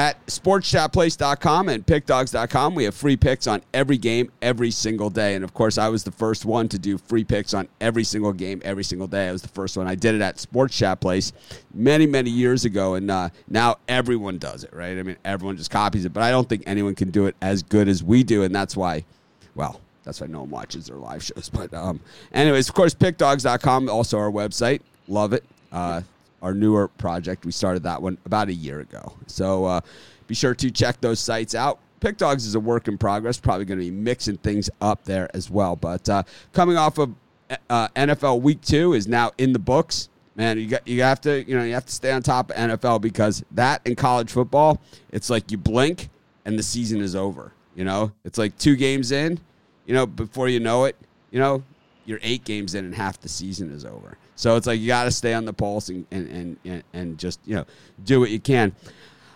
At sportschatplace.com and pickdogs.com, we have free picks on every game every single day. And of course, I was the first one to do free picks on every single game every single day. I was the first one. I did it at Sports Chat Place many, many years ago. And uh, now everyone does it, right? I mean, everyone just copies it. But I don't think anyone can do it as good as we do. And that's why, well, that's why no one watches their live shows. But, um, anyways, of course, pickdogs.com, also our website. Love it. Uh, our newer project. We started that one about a year ago. So uh, be sure to check those sites out. Pick Dogs is a work in progress. Probably going to be mixing things up there as well. But uh, coming off of uh, NFL Week Two is now in the books. Man, you got you have to you know you have to stay on top of NFL because that in college football, it's like you blink and the season is over. You know, it's like two games in. You know, before you know it, you know, you're eight games in and half the season is over. So it's like you got to stay on the pulse and, and, and, and just, you know, do what you can.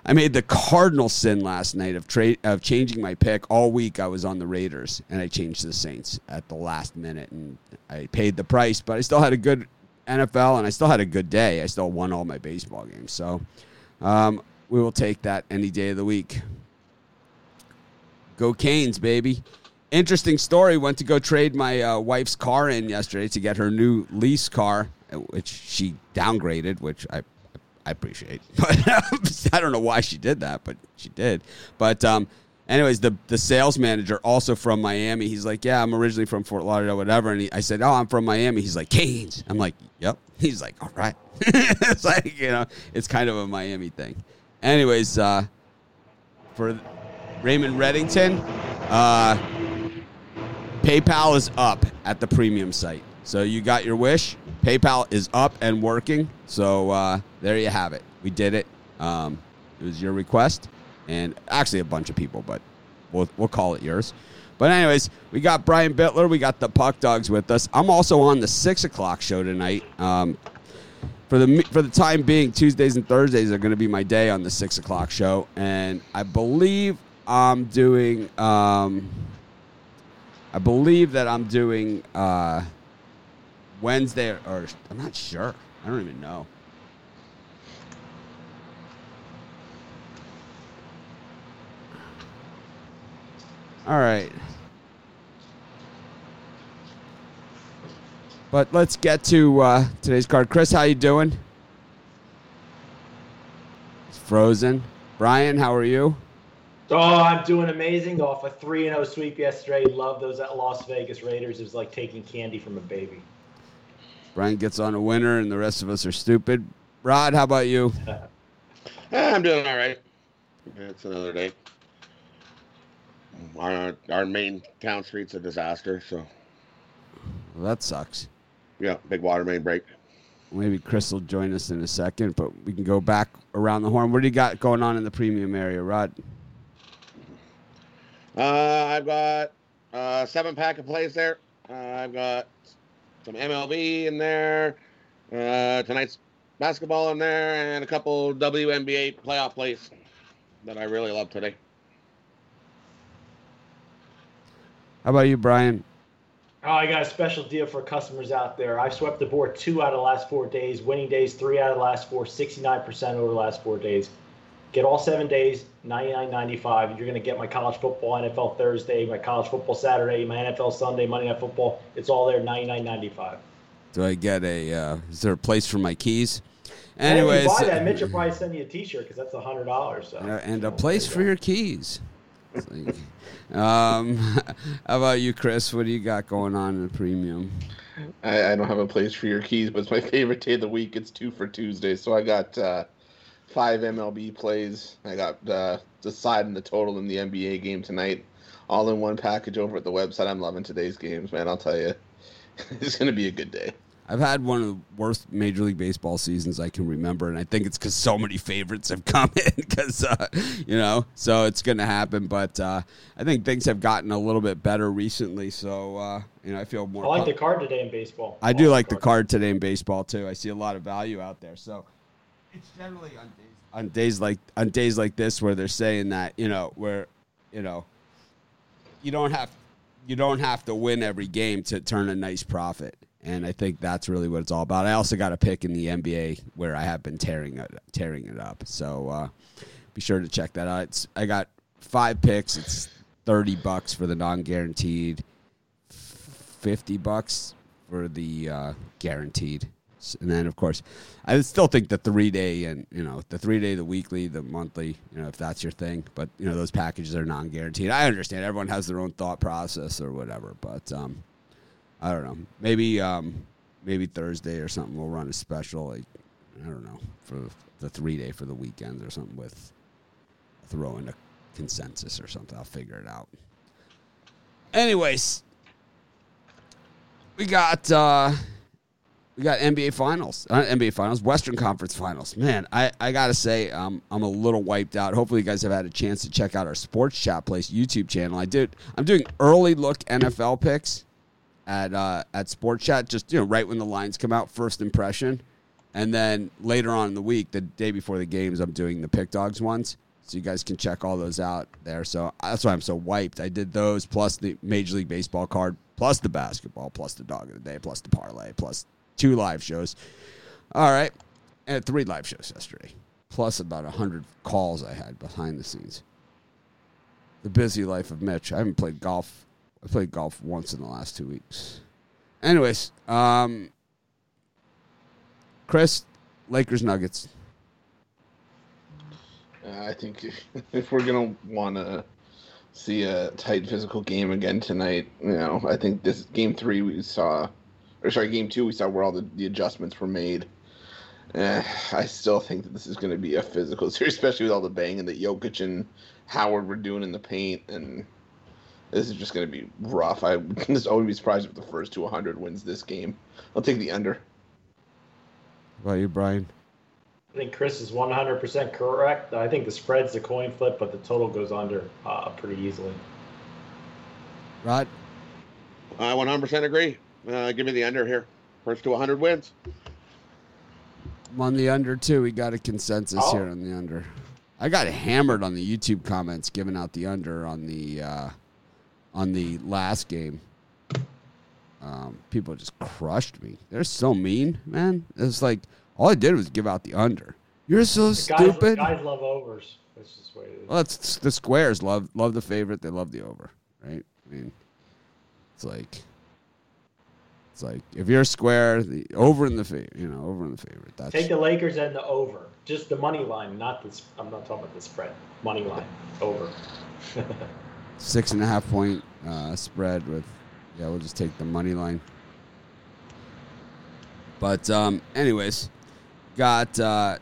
I made the cardinal sin last night of trade of changing my pick all week. I was on the Raiders and I changed the Saints at the last minute and I paid the price, but I still had a good NFL and I still had a good day. I still won all my baseball games. So um, we will take that any day of the week. Go Canes, baby interesting story. Went to go trade my uh, wife's car in yesterday to get her new lease car, which she downgraded, which I I appreciate. But I don't know why she did that, but she did. But um, anyways, the the sales manager also from Miami. He's like, yeah, I'm originally from Fort Lauderdale, whatever. And he, I said, oh, I'm from Miami. He's like, Canes. I'm like, yep. He's like, all right. it's like you know, it's kind of a Miami thing. Anyways, uh, for Raymond Reddington. Uh, PayPal is up at the premium site. So you got your wish. PayPal is up and working. So uh, there you have it. We did it. Um, it was your request, and actually a bunch of people, but we'll, we'll call it yours. But anyways, we got Brian Bitler. We got the Pick Dogs with us. I'm also on the six o'clock show tonight. Um, for the for the time being, Tuesdays and Thursdays are going to be my day on the six o'clock show, and I believe I'm doing. Um, I believe that I'm doing uh, Wednesday or, I'm not sure. I don't even know. All right. But let's get to uh, today's card. Chris, how you doing? It's frozen. Brian, how are you? Oh, I'm doing amazing. Oh, Off a 3 0 sweep yesterday. Love those at Las Vegas Raiders. It was like taking candy from a baby. Brian gets on a winner, and the rest of us are stupid. Rod, how about you? Eh, I'm doing all right. It's another day. Our, our main town street's a disaster, so. Well, that sucks. Yeah, big water main break. Maybe Chris will join us in a second, but we can go back around the horn. What do you got going on in the premium area, Rod? Uh, I've got uh, seven pack of plays there. Uh, I've got some MLB in there. Uh, tonight's basketball in there, and a couple WNBA playoff plays that I really love today. How about you, Brian? Oh, I got a special deal for customers out there. I've swept the board two out of the last four days, winning days three out of the last four, 69% over the last four days. Get all seven days, $99.95. You're going to get my college football NFL Thursday, my college football Saturday, my NFL Sunday, Monday Night Football. It's all there, $99.95. Do I get a? Uh, is there a place for my keys? Anyways, if you buy that, Mitch will probably send you a T-shirt because that's a hundred dollars. So. And a place for your keys. Like, um, how about you, Chris? What do you got going on in the premium? I, I, don't have a place for your keys, but it's my favorite day of the week. It's two for Tuesday, so I got uh, five MLB plays. I got uh, the side and the total in the NBA game tonight, all in one package over at the website. I'm loving today's games, man. I'll tell you, it's going to be a good day. I've had one of the worst Major League Baseball seasons I can remember, and I think it's because so many favorites have come in. Because uh, you know, so it's going to happen. But uh, I think things have gotten a little bit better recently. So uh, you know, I feel more. I like the card today in baseball. I do like the card today in baseball too. I see a lot of value out there. So it's generally on days on days like on days like this where they're saying that you know where you know you don't have you don't have to win every game to turn a nice profit. And I think that's really what it's all about. I also got a pick in the NBA where I have been tearing it tearing it up. So, uh, be sure to check that out. It's, I got five picks. It's thirty bucks for the non-guaranteed, fifty bucks for the uh, guaranteed, and then of course, I still think the three day and you know the three day, the weekly, the monthly, you know if that's your thing. But you know those packages are non-guaranteed. I understand everyone has their own thought process or whatever, but um, I don't know. Maybe um, maybe Thursday or something we'll run a special like I don't know for the three day for the weekends or something with throw in a consensus or something. I'll figure it out. Anyways, we got uh, we got NBA Finals, uh, NBA Finals, Western Conference Finals. Man, I, I gotta say, um, I'm a little wiped out. Hopefully, you guys have had a chance to check out our Sports Chat Place YouTube channel. I did. I'm doing early look NFL picks at uh, at Sports Chat, just you know, right when the lines come out, first impression, and then later on in the week, the day before the games, I'm doing the Pick Dogs ones. So you guys can check all those out there. So that's why I'm so wiped. I did those plus the Major League Baseball card, plus the basketball, plus the dog of the day, plus the parlay, plus two live shows. All right. And three live shows yesterday, plus about 100 calls I had behind the scenes. The busy life of Mitch. I haven't played golf. I played golf once in the last two weeks. Anyways, um, Chris, Lakers Nuggets. Uh, I think if we're gonna want to see a tight physical game again tonight, you know, I think this game three we saw, or sorry, game two we saw where all the, the adjustments were made. Uh, I still think that this is going to be a physical series, especially with all the banging that Jokic and Howard were doing in the paint, and this is just going to be rough. I just always be surprised if the first to 100 wins this game. I'll take the under. What about you, Brian? I think Chris is 100% correct. I think the spread's the coin flip, but the total goes under uh, pretty easily. Right. I 100% agree. Uh, give me the under here. First to 100 wins. I'm on the under too. We got a consensus Oh. here on the under. I got hammered on the YouTube comments giving out the under on the uh, on the last game. Um, people just crushed me. They're so mean, man. It's like all I did was give out the under. You're so Guys, stupid. guys love overs. That's just the way it is. Well, it's the squares love love the favorite. They love the over, right? I mean, it's like it's like if you're square, the over in the favorite, you know, over in the favorite. That's Take the Lakers and the over. Just the money line, not the. I'm not talking about the spread. Money line, over. six and a half point uh, spread with yeah we'll just take the money line but um anyways got uh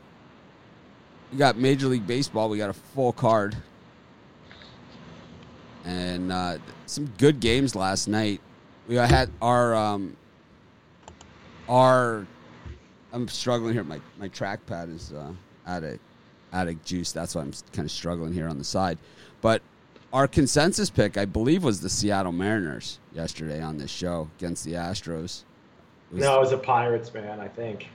we got major league baseball we got a full card and uh some good games last night we had our um our i'm struggling here my my trackpad is uh addict addict juice that's why i'm kind of struggling here on the side but our consensus pick, I believe, was the Seattle Mariners yesterday on this show against the Astros. It was- no, it was a Pirates, man. I think.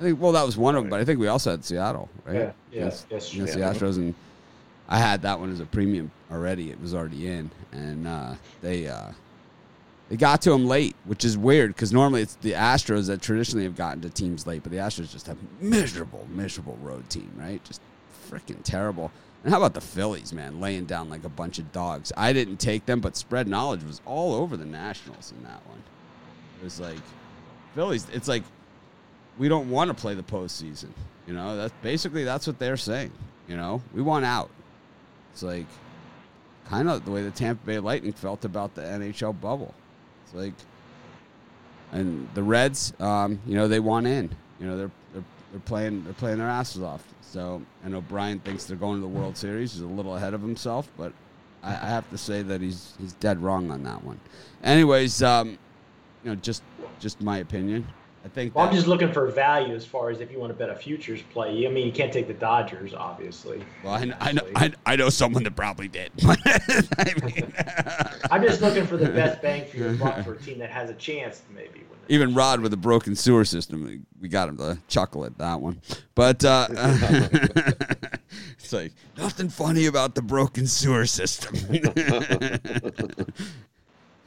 I think well that was one of them, but I think we also had Seattle, right? Yeah, yeah, Against, yes, against yeah. the Astros, and I had that one as a premium already. It was already in, and uh, they uh, they got to them late, which is weird because normally it's the Astros that traditionally have gotten to teams late, but the Astros just have miserable, miserable road team, right? Just freaking terrible. And how about the Phillies, man, laying down like a bunch of dogs? I didn't take them, but spread knowledge was all over the Nationals in that one. It was like Phillies. It's like we don't want to play the postseason. You know, that's basically that's what they're saying. You know, we want out. It's like kind of the way the Tampa Bay Lightning felt about the NHL bubble. It's like, and the Reds, um, you know, they want in. You know, they're they're they're playing they're playing their asses off. So I know Brian thinks they're going to the World Series. He's a little ahead of himself, but I, I have to say that he's he's dead wrong on that one. Anyways, um, you know, just just my opinion. I think Well, I'm just looking for value as far as if you want to bet a futures play. I mean, you can't take the Dodgers, obviously. Well, I, I know I, I know someone that probably did. I I'm just looking for the best bang for your buck for a team that has a chance to maybe win. even Rod with a broken sewer system, we- we got him to chuckle at that one. But uh, it's like nothing funny about the broken sewer system.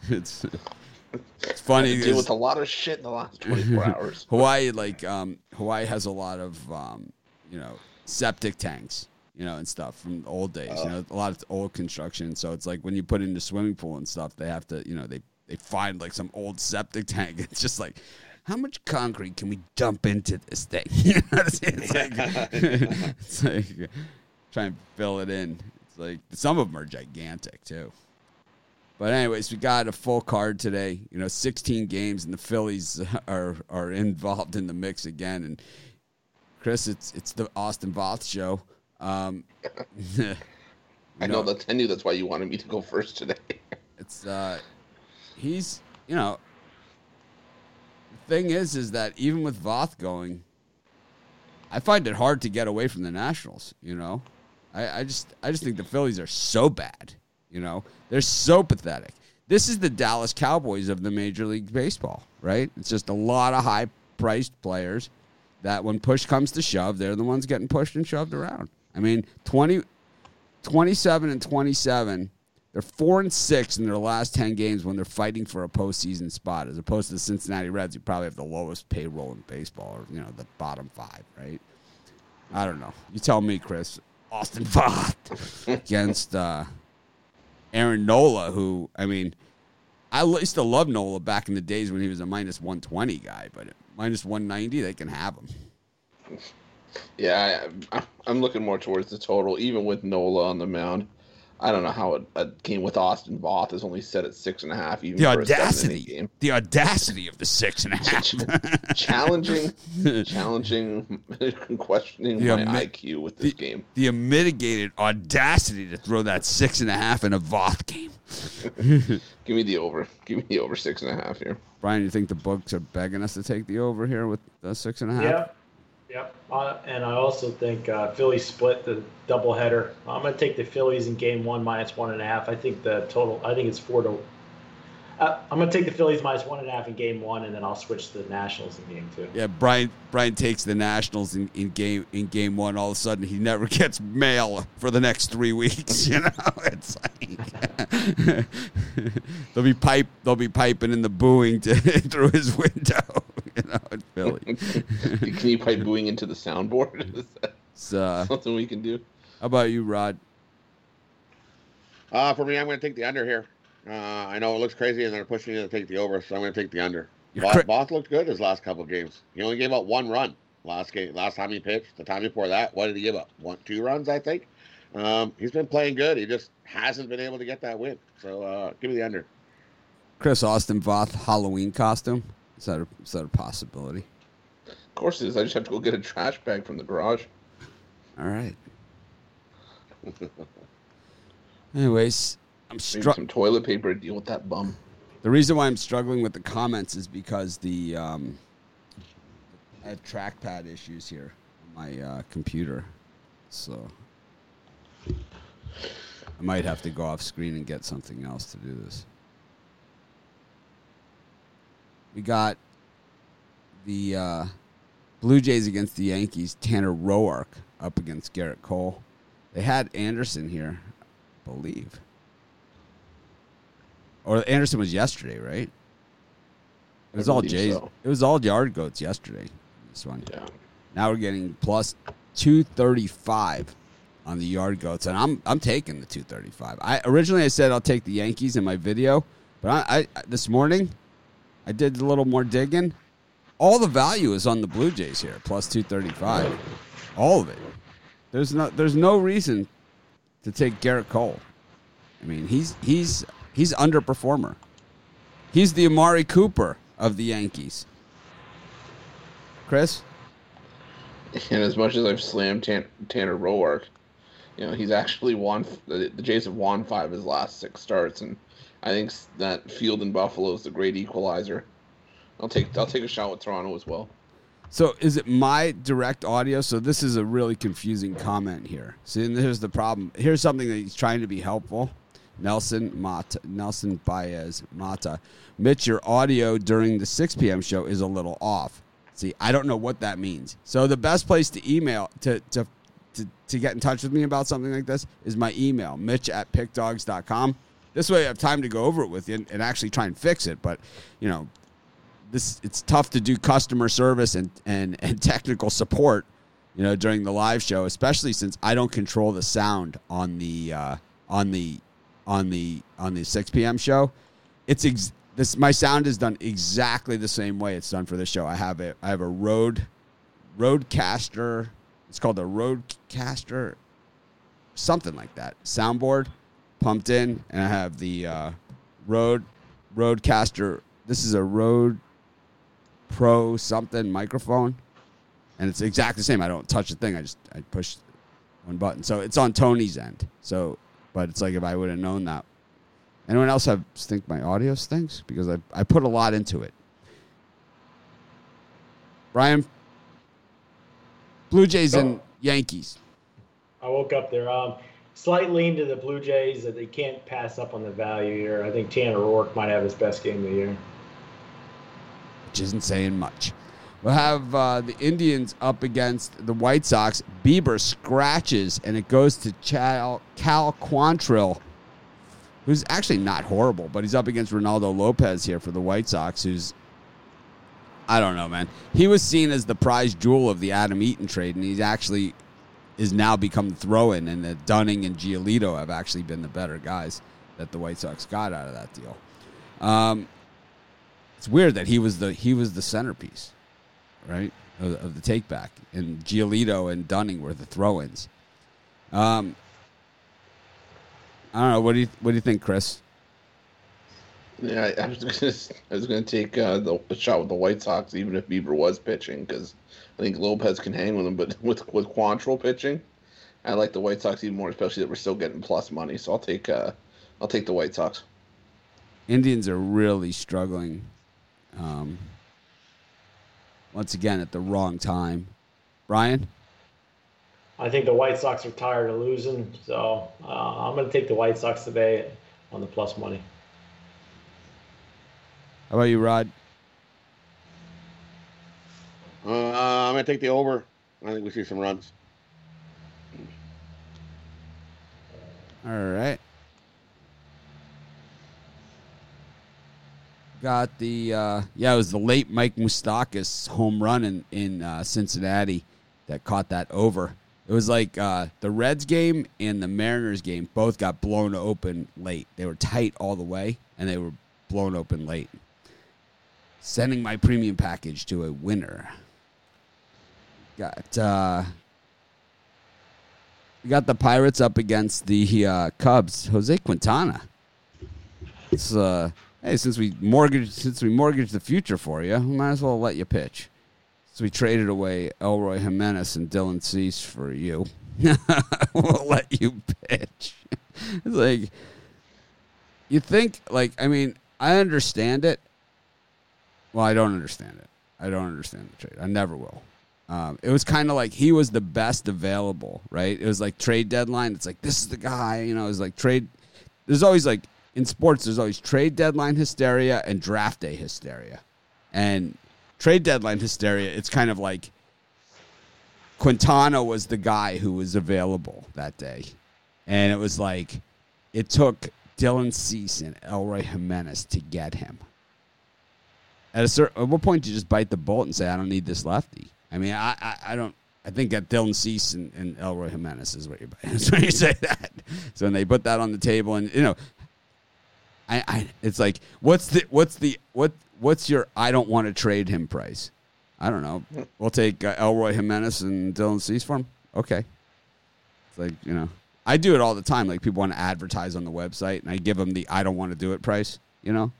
it's it's funny. Deal with a lot of shit in the last 24 hours. Hawaii, like um, Hawaii has a lot of um, you know septic tanks. you know, and stuff from the old days. You know, a lot of old construction. So it's like when you put in the swimming pool and stuff, they have to, you know, they they find like some old septic tank. It's just like, how much concrete can we dump into this thing? You know? It's like, it's like try and fill it in. It's like some of them are gigantic too. But anyways, we got a full card today. You know, 16 games, and the Phillies are are involved in the mix again. And Chris, it's it's the Austin Voth show. Um, I know that. I knew that's why you wanted me to go first today. it's uh, he's you know. The thing is, is that even with Voth going, I find it hard to get away from the Nationals. You know, I, I just I just think the Phillies are so bad. You know, they're so pathetic. This is the Dallas Cowboys of the Major League Baseball, right? It's just a lot of high priced players that when push comes to shove, they're the ones getting pushed and shoved around. I mean, 20, 27 and 27, they're 4 and 6 in their last 10 games when they're fighting for a postseason spot, as opposed to the Cincinnati Reds, who probably have the lowest payroll in baseball, or, you know, the bottom five, right? I don't know. You tell me, Chris. Austin Voth against uh, Aaron Nola, who, I mean, I used to love Nola back in the days when he was a minus 120 guy, but minus 190, they can have him. Yeah, I, I'm looking more towards the total, even with Nola on the mound. I don't know how a, a game with Austin Voth is only set at six and a half. Even the audacity, the audacity of the six and a half. challenging, challenging, questioning the my IQ with this the, game. The unmitigated audacity to throw that six and a half in a Voth game. Give me the over. Give me the over six and a half here. Brian, you think the books are begging us to take the over here with the six and a half? Yeah. Yep. Uh, and I also think uh, Phillies split the doubleheader. I'm going to take the Phillies in game one minus one and a half. I think the total, I think it's four to. Uh, I'm going to take the Phillies minus one and a half in game one, and then I'll switch to the Nationals in game two. Yeah, Brian. Brian takes the Nationals in, in game in game one. All of a sudden, he never gets mail for the next three weeks. You know, it's like they'll be pipe. They'll be piping in the booing to, through his window. You know, in Philly. can you pipe booing into the soundboard? Is that uh, something we can do? How about you, Rod? Uh, for me, I'm going to take the under here. Uh, I know it looks crazy, and they're pushing you to take the over, so I'm going to take the under. Voth, cri- Voth looked good his last couple of games. He only gave up one run last game. Last time he pitched, the time before that, what did he give up? One, two runs, I think. Um, he's been playing good. He just hasn't been able to get that win. So uh, give me the under. Chris Austin Voth Halloween costume. Is that a, is that a possibility? Of course it is. I just have to go get a trash bag from the garage. All right. Anyways, I'm struggling. Some toilet paper to deal with that bum. The reason why I'm struggling with the comments is because the um, I have trackpad issues here on my uh, computer, so I might have to go off screen and get something else to do this. We got the uh, Blue Jays against the Yankees. Tanner Roark up against Gerrit Cole. They had Anderson here, I believe. Or Anderson was yesterday, right? It was all Jays. So. It was all yard goats yesterday. This one. Yeah. Now we're getting plus two thirty five on the yard goats, and I'm I'm taking the two thirty five. I originally I said I'll take the Yankees in my video, but I, I this morning I did a little more digging. All the value is on the Blue Jays here, plus two thirty five. All of it. There's no there's no reason to take Gerrit Cole. I mean, he's he's he's underperformer. He's the Amari Cooper of the Yankees. Chris? And as much as I've slammed Tan- Tanner Roark, you know, he's actually won. The, the Jays have won five of his last six starts, and I think that field in Buffalo is the great equalizer. I'll take I'll take a shot with Toronto as well. So is it my direct audio? So this is a really confusing comment here. See, and here's the problem. Here's something that he's trying to be helpful. Nelson Mata, Nelson Baez Mata. Mitch, your audio during the 6 p.m. show is a little off. See, I don't know what that means. So the best place to email to to to, to get in touch with me about something like this is my email, mitch at pickdogs.com. This way I have time to go over it with you and, and actually try and fix it. But, you know, this it's tough to do customer service and, and, and technical support you know, during the live show, especially since I don't control the sound on the uh, on the on the on the 6 p.m. show. It's ex- this my sound is done exactly the same way it's done for this show. I have a I have a Rode Rodecaster. It's called a Rodecaster, something like that. Soundboard pumped in, and I have the uh, Rode. This is a Rode Pro something microphone, and it's exactly the same. I don't touch the thing. I just I push one button. So it's on Tony's end. So, but it's like if I would have known that. Anyone else have think my audio stinks because I I put a lot into it. Brian, Blue Jays and Yankees. I woke up there. Um, slight lean to the Blue Jays that they can't pass up on the value here. I think Tanner Roark might have his best game of the year. Isn't saying much. We'll have uh, the Indians up against the White Sox. Bieber scratches, and it goes to Cal, Cal Quantrill, who's actually not horrible, but he's up against Reynaldo Lopez here for the White Sox, who's, I don't know, man. He was seen as the prize jewel of the Adam Eaton trade, and he's actually is now become the throw-in, and that Dunning and Giolito have actually been the better guys that the White Sox got out of that deal. Um, it's weird that he was the he was the centerpiece, right, of, of the take back, and Giolito and Dunning were the throw-ins. Um, I don't know. What do you what do you think, Chris? Yeah, I, I was gonna, I was gonna take uh, the, the shot with the White Sox, even if Bieber was pitching, because I think Lopez can hang with him. But with with Quantrill pitching, I like the White Sox even more, especially that we're still getting plus money. So I'll take uh, I'll take the White Sox. Indians are really struggling. Um, once again, at the wrong time. Brian, I think the White Sox are tired of losing, so uh, I'm going to take the White Sox today on the plus money. how about you, Rod? Uh, I'm gonna take the over. I think we see some runs. All right. Got the uh, yeah, it was the late Mike Moustakas home run in in uh, Cincinnati that caught that over. It was like uh, the Reds game and the Mariners game both got blown open late. They were tight all the way, and they were blown open late. Sending my premium package to a winner. Got uh, we got the Pirates up against the uh, Cubs. Jose Quintana. It's uh, hey, since we mortgaged since we mortgaged the future for you, we might as well let you pitch. So we traded away Eloy Jimenez and Dylan Cease for you. we'll let you pitch. it's like you think like I mean I understand it. Well, I don't understand it. I don't understand the trade. I never will. Um, it was kind of like he was the best available, right? It was like trade deadline. It's like this is the guy, you know. It was like trade. There's always like in sports. There's always trade deadline hysteria and draft day hysteria, and trade deadline hysteria. It's kind of like Quintana was the guy who was available that day, and it was like it took Dylan Cease and Eloy Jimenez to get him. At a certain, at what point do you just bite the bullet and say, "I don't need this lefty"? I mean, I, I, I don't. I think that Dylan Cease and, and Eloy Jimenez is what you is when you say that. So when they put that on the table, and you know, I, I it's like, what's the what's the what what's your I don't want to trade him price? I don't know. We'll take uh, Eloy Jimenez and Dylan Cease for him. Okay. It's like you know, I do it all the time. Like people want to advertise on the website, and I give them the I don't want to do it price. You know,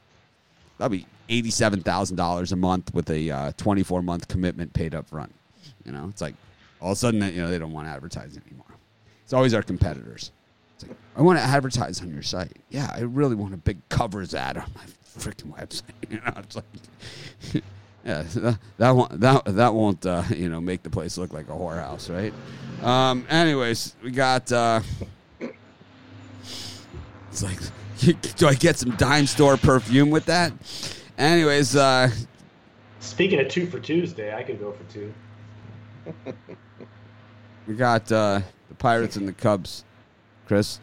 that'll be eighty-seven thousand dollars a month with a uh, twenty-four month commitment paid up front. You know, it's like all of a sudden you know they don't want to advertise anymore. It's always our competitors. It's like I want to advertise on your site. Yeah, I really want a big covers ad on my freaking website. You know, it's like. Yeah, that, that won't that that won't uh, you know make the place look like a whorehouse, right? Um, anyways, we got. Uh, it's like, do I get some dime store perfume with that? Anyways, uh, Speaking of two for Tuesday, I could go for two. we got uh, the Pirates and the Cubs. Chris,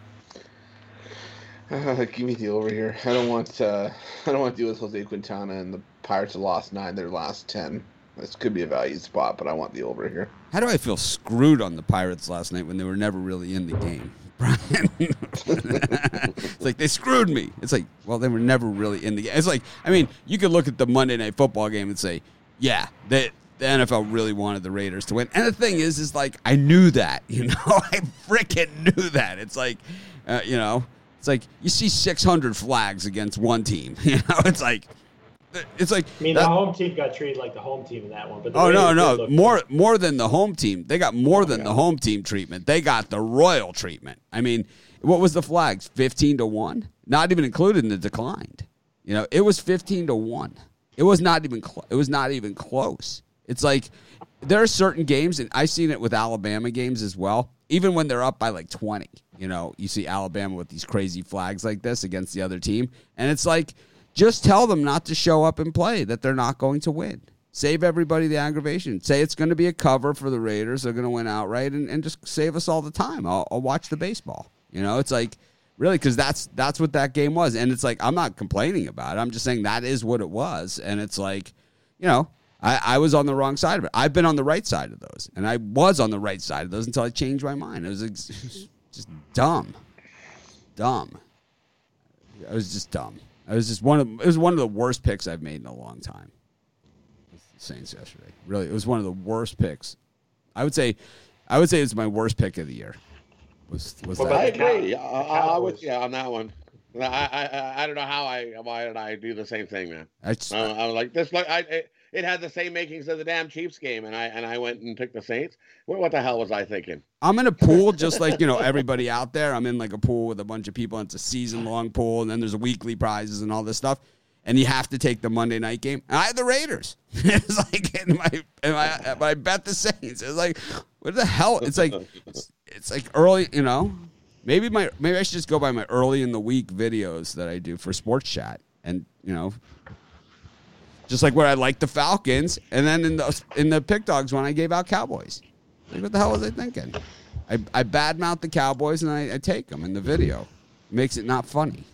Uh, give me the over here. I don't want uh, I don't want to deal with Jose Quintana and the Pirates have lost nine their last ten. This could be a value spot, but I want the over here. How do I feel screwed on the Pirates last night when they were never really in the game? Brian, it's like they screwed me. It's like, well, they were never really in the game. It's like, I mean, you could look at the Monday Night Football game and say, yeah, they, the NFL really wanted the Raiders to win. And the thing is, is like I knew that, you know, I freaking knew that. It's like, uh, you know, it's like you see 600 flags against one team. You know, it's like, it's like. I mean, that- the home team got treated like the home team in that one, but Oh no, Raiders no, look more good. more than the home team. They got more than the home team treatment. They got the royal treatment. I mean, what was the flags? Fifteen to one, not even included in the declined. You know, it was fifteen to one. It was not even. Cl- it was not even close. It's like there are certain games, and I've seen it with Alabama games as well. Even when they're up by like twenty, you know, you see Alabama with these crazy flags like this against the other team, and it's like just tell them not to show up and play, that they're not going to win. Save everybody the aggravation. Say it's going to be a cover for the Raiders. They're going to win outright and, and just save us all the time. I'll, I'll watch the baseball. You know, it's like really because that's that's what that game was. And it's like I'm not complaining about it. I'm just saying that is what it was. And it's like, you know, I, I was on the wrong side of it. I've been on the right side of those, and I was on the right side of those until I changed my mind. It was ex- just dumb, dumb. I was just dumb. I was just one of it was one of the worst picks I've made in a long time. The Saints yesterday, really, it was one of the worst picks. I would say, I would say it's my worst pick of the year. Was was What that? I about Cow- agree. I, I, I Cowboys. with on that one. I, I I I don't know how I why did I do the same thing, man. I just, I, I was like this. Like I it, it had the same makings of the damn Chiefs game, and I and I went and took the Saints. What, what the hell was I thinking? I'm in a pool just like you know everybody out there. I'm in like a pool with a bunch of people. And it's a season long pool, and then there's weekly prizes and all this stuff. And you have to take the Monday night game. And I had the Raiders. it's like and my, and my I bet the Saints. It's like what the hell? It's like it's like early. You know, maybe my maybe I should just go by my early in the week videos that I do for Sports Chat, and you know. Just like where I like the Falcons, and then in the in the pick dogs one, I gave out Cowboys. Like, what the hell was I thinking? I, I badmouth the Cowboys and I, I take them in the video. makes it not funny.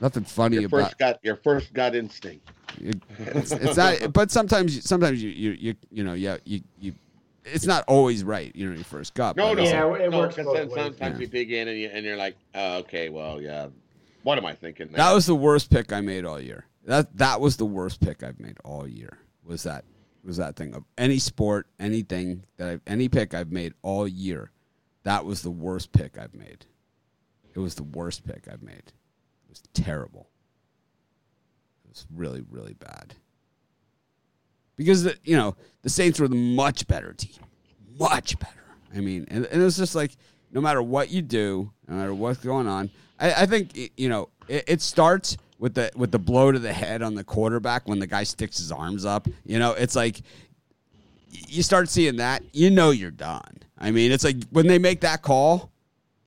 Nothing funny Your about first gut, your first gut instinct. it, it's, it's not. But sometimes, sometimes you you you, you know yeah you, you it's not always right. You know your first gut. No, no, Yeah, it no, works because both then ways. sometimes Yeah. you dig in and you and you're like, oh, okay, well, yeah. What am I thinking? that was the worst pick I made all year. That that was the worst pick I've made all year. Was that was that thing of any sport, anything that I've any pick I've made all year. That was the worst pick I've made. It was the worst pick I've made. It was terrible. It was really really bad. Because the, you know the Saints were the much better team, much better. I mean, and, and it was just like no matter what you do, no matter what's going on, I, I think you know it, it starts with the with the blow to the head on the quarterback when the guy sticks his arms up. You know, it's like you start seeing that, you know you're done. I mean, it's like when they make that call,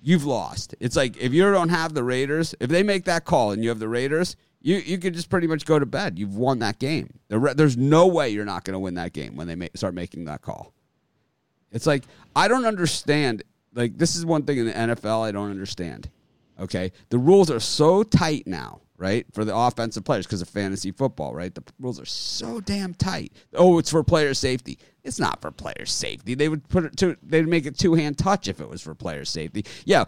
you've lost. It's like if you don't have the Raiders, if they make that call and you have the Raiders, you you could just pretty much go to bed. You've won that game. The There's no way you're not going to win that game when they start making that call. It's like I don't understand. Like this is one thing in the NFL I don't understand. Okay, the rules are so tight now, right, for the offensive players because of fantasy football, right? The rules are so damn tight. Oh, it's for player safety. It's not for player safety. They would put it to. They'd make it two hand touch if it was for player safety. Yeah,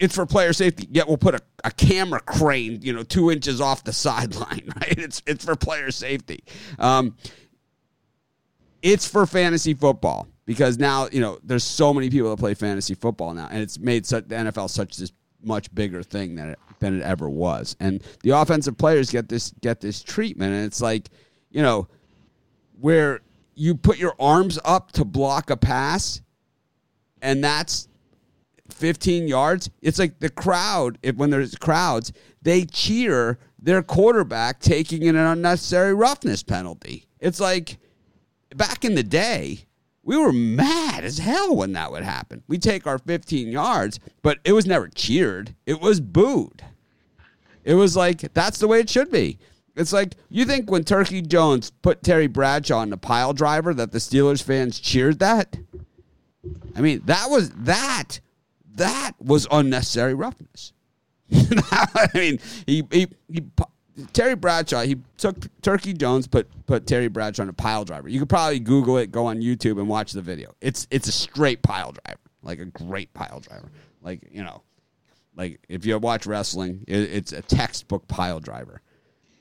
it's for player safety. Yet we'll put a, a camera crane, you know, two inches off the sideline, right? It's it's for player safety. Um, it's for fantasy football because now you know there's so many people that play fantasy football now, and it's made such, the NFL such this much bigger thing than it than it ever was. And the offensive players get this get this treatment, and it's like you know where you put your arms up to block a pass, and that's 15 yards. It's like the crowd, if, when there's crowds, they cheer their quarterback taking an unnecessary roughness penalty. It's like back in the day, we were mad as hell when that would happen. We take our 15 yards, but it was never cheered. It was booed. It was like that's the way it should be. It's like you think when Turkey Jones put Terry Bradshaw on the pile driver that the Steelers fans cheered that? I mean, that was that that was unnecessary roughness. I mean, he he, he Terry Bradshaw, he took Turkey Jones, put put Terry Bradshaw on a pile driver. You could probably Google it, go on YouTube, and watch the video. It's it's a straight pile driver, like a great pile driver. Like you know, like if you watch wrestling, it, it's a textbook pile driver.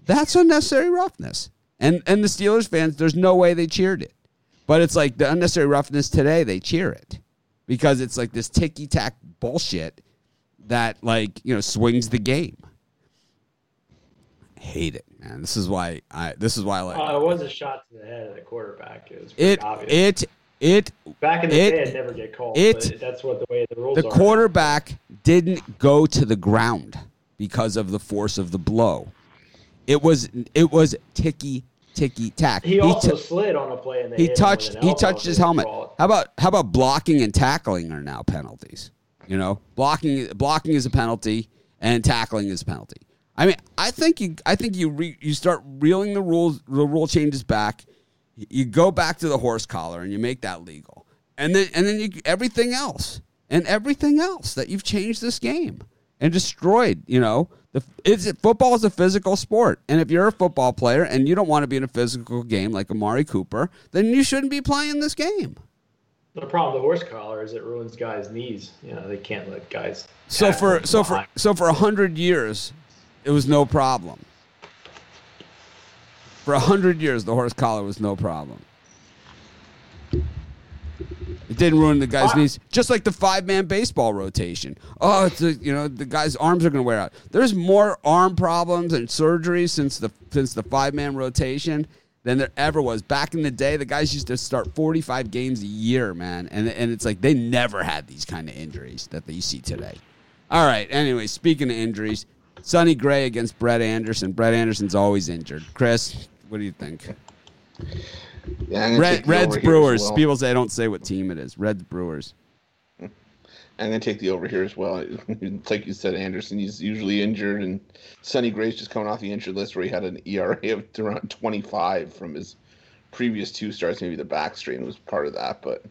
That's unnecessary roughness. And and the Steelers fans, there's no way they cheered it. But it's like the unnecessary roughness today, they cheer it because it's like this ticky tack bullshit that like you know swings the game. Hate it, man. This is why I. This is why I like it was a shot to the head of the quarterback. It it. obvious. It it Back in the it- day, never get called. it- but that's what the way the rules the are. quarterback didn't go to the ground because of the force of the blow. It was it was ticky ticky tack. He also t- slid on a play and he hit him with touched he touched his helmet. How about how about blocking and tackling are now penalties? You know, blocking blocking is a penalty and tackling is a penalty. I mean, I think you I think you re, you start reeling the rules the rule changes back. You go back to the horse collar and you make that legal. And then and then you everything else and everything else that you've changed this game and destroyed, you know. The, it's football is a physical sport, and if you're a football player and you don't want to be in a physical game like Amari Cooper, then you shouldn't be playing this game. The problem with the horse collar is it ruins guys' knees. You know, they can't let guys. So for so for so for a hundred years, it was no problem. For a hundred years, the horse collar was no problem. It didn't ruin the guy's Ah. knees, just like the five man baseball rotation. Oh, it's a, you know the guy's arms are going to wear out. There's more arm problems and surgeries since the since the five man rotation than there ever was. Back in the day, the guys used to start 45 games a year, man, and and it's like they never had these kind of injuries that you see today. All right. Anyway, speaking of injuries, Sonny Gray against Brett Anderson. Brett Anderson's always injured. Chris, what do you think? Yeah, Red, Reds over here as Brewers. well. People say I don't say what team it is. Reds Brewers. I'm gonna take the over here as well. It's like you said, Anderson. He's usually injured, and Sonny Gray's just coming off the injured list where he had an ERA of around 25 from his previous two starts. Maybe the back strain was part of that, but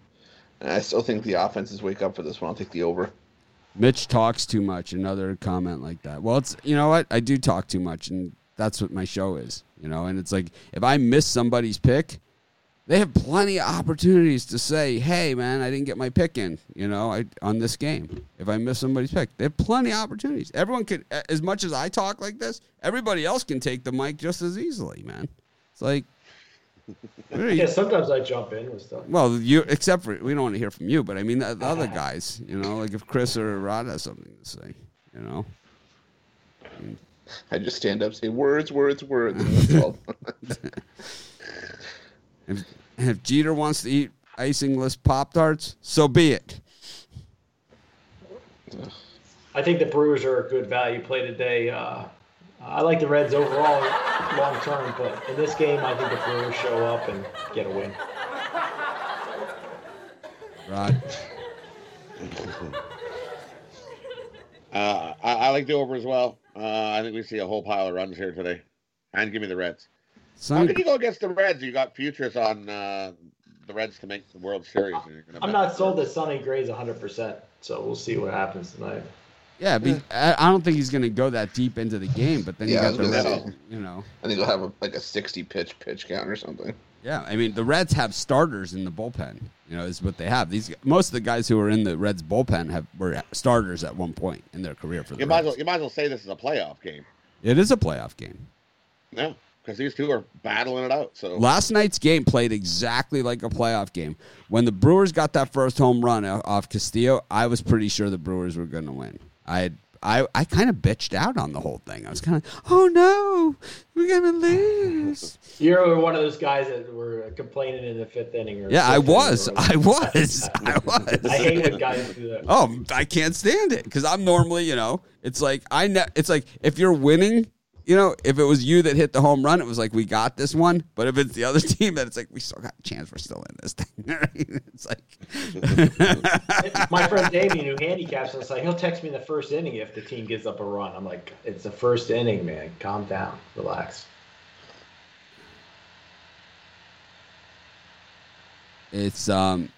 I still think the offenses wake up for this one. I'll take the over. Mitch talks too much. Another comment like that. Well, it's you know what I do talk too much, and that's what my show is. You know, and it's like if I miss somebody's pick, they have plenty of opportunities to say, "Hey, man, I didn't get my pick in." You know, I, on this game. If I miss somebody's pick, they have plenty of opportunities. Everyone could, as much as I talk like this, everybody else can take the mic just as easily, man. It's like, Yeah, sometimes I jump in with stuff. well, you except for we don't want to hear from you, but I mean the, the other guys, you know, like if Chris or Rod has something to say, you know. I just stand up, and say words, words, words. and. If, if Jeter wants to eat icingless Pop Tarts, so be it. I think the Brewers are a good value play today. Uh, I like the Reds overall long term, but in this game, I think the Brewers show up and get a win. Rod, Uh, I, I like the over as well. Uh, I think we see a whole pile of runs here today. And give me the Reds. How Sonny, can you go against the Reds? You got futures on uh, the Reds to make the World Series. and you're gonna I'm not sold Reds. that Sonny Gray's 100%, so we'll see what happens tonight. Yeah, but I, I don't think he's going to go that deep into the game. But then Yeah, you was got the gonna Reds, say. you know. I think he'll have a, like a 60 pitch pitch count or something. Yeah, I mean the Reds have starters in the bullpen. You know, is what they have. These most of the guys who are in the Reds bullpen have were starters at one point in their career for the You might, as well, Reds. you might as well say this is a playoff game. It is a playoff game. No, because these two are battling it out. So Last night's game played exactly like a playoff game. When the Brewers got that first home run off Castillo, I was pretty sure the Brewers were going to win. I I I kind of bitched out on the whole thing. I was kind of, oh no, we're gonna lose. You're one of those guys that were complaining in the fifth inning. Or yeah, I was, I was, I was. I hate when guys do that. Oh, I can't stand it because I'm normally, you know, it's like I ne- it's like if you're winning, you know, if it was you that hit the home run, it was like we got this one. But if it's the other team, then it's like we still got a chance. We're still in this thing. it's like My friend Damien, who handicaps us, like he'll text me in the first inning if the team gives up a run. I'm like, it's the first inning, man. Calm down, relax. it's um